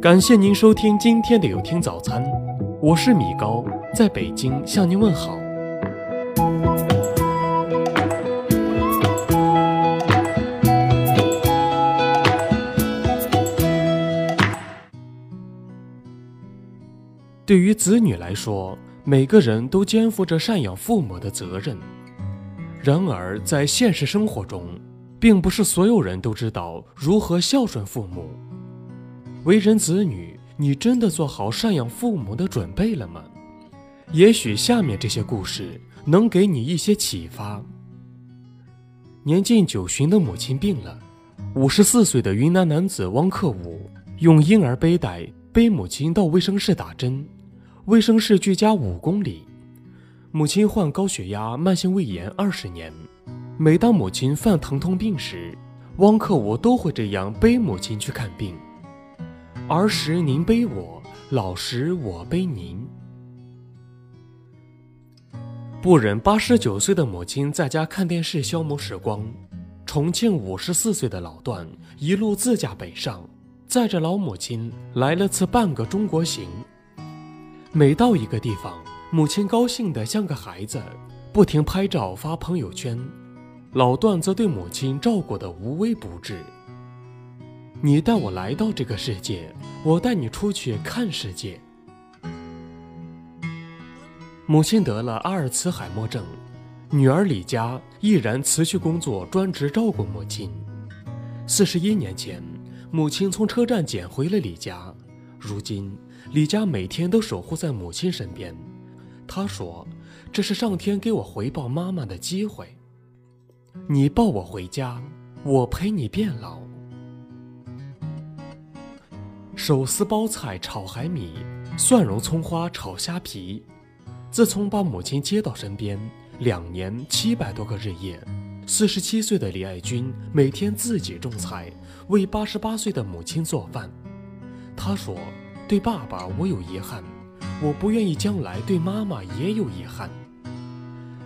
感谢您收听今天的有听早餐，我是米高，在北京向您问好。对于子女来说，每个人都肩负着赡养父母的责任。然而，在现实生活中，并不是所有人都知道如何孝顺父母。为人子女，你真的做好赡养父母的准备了吗？也许下面这些故事能给你一些启发。年近九旬的母亲病了，五十四岁的云南男子汪克武用婴儿背带背母亲到卫生室打针，卫生室距家五公里。母亲患高血压、慢性胃炎二十年。每当母亲犯疼痛病时，汪克武都会这样背母亲去看病。儿时您背我，老时我背您。不忍八十九岁的母亲在家看电视消磨时光，重庆五十四岁的老段一路自驾北上，载着老母亲来了次半个中国行。每到一个地方，母亲高兴得像个孩子，不停拍照发朋友圈。老段则对母亲照顾得无微不至。你带我来到这个世界，我带你出去看世界。母亲得了阿尔茨海默症，女儿李佳毅然辞去工作，专职照顾母亲。四十一年前，母亲从车站捡回了李佳，如今李佳每天都守护在母亲身边。她说：“这是上天给我回报妈妈的机会。”你抱我回家，我陪你变老。手撕包菜炒海米，蒜蓉葱花炒虾皮。自从把母亲接到身边，两年七百多个日夜，四十七岁的李爱军每天自己种菜，为八十八岁的母亲做饭。他说：“对爸爸我有遗憾，我不愿意将来对妈妈也有遗憾。”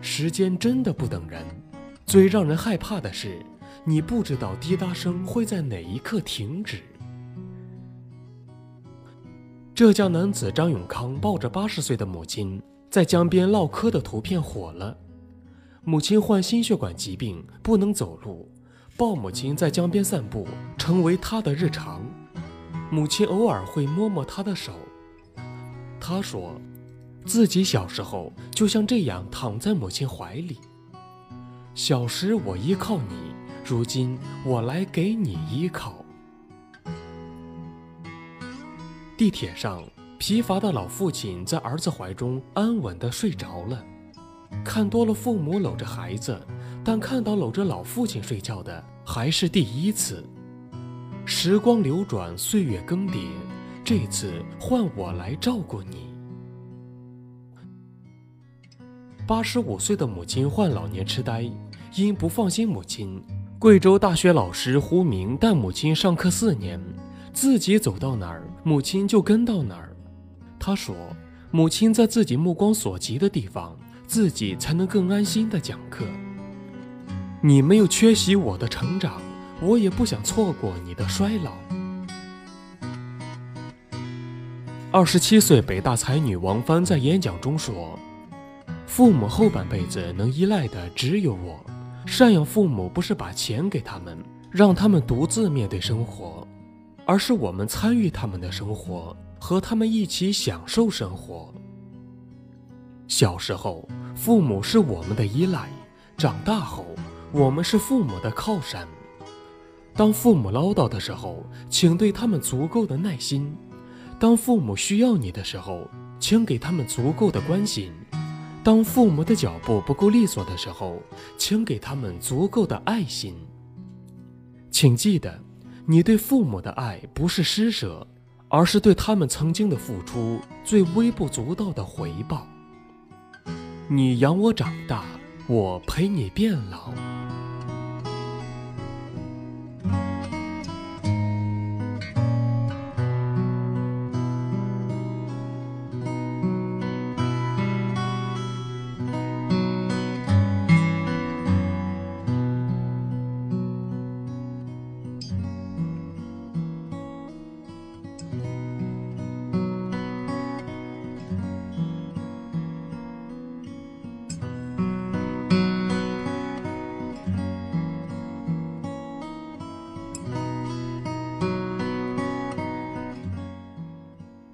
时间真的不等人。最让人害怕的是，你不知道滴答声会在哪一刻停止。浙江男子张永康抱着八十岁的母亲在江边唠嗑的图片火了。母亲患心血管疾病，不能走路，抱母亲在江边散步成为他的日常。母亲偶尔会摸摸他的手。他说，自己小时候就像这样躺在母亲怀里。小时我依靠你，如今我来给你依靠。地铁上，疲乏的老父亲在儿子怀中安稳地睡着了。看多了父母搂着孩子，但看到搂着老父亲睡觉的还是第一次。时光流转，岁月更迭，这次换我来照顾你。八十五岁的母亲患老年痴呆，因不放心母亲，贵州大学老师胡明带母亲上课四年，自己走到哪儿，母亲就跟到哪儿。他说：“母亲在自己目光所及的地方，自己才能更安心的讲课。你没有缺席我的成长，我也不想错过你的衰老。”二十七岁北大才女王帆在演讲中说。父母后半辈子能依赖的只有我，赡养父母不是把钱给他们，让他们独自面对生活，而是我们参与他们的生活，和他们一起享受生活。小时候，父母是我们的依赖；长大后，我们是父母的靠山。当父母唠叨的时候，请对他们足够的耐心；当父母需要你的时候，请给他们足够的关心。当父母的脚步不够利索的时候，请给他们足够的爱心。请记得，你对父母的爱不是施舍，而是对他们曾经的付出最微不足道的回报。你养我长大，我陪你变老。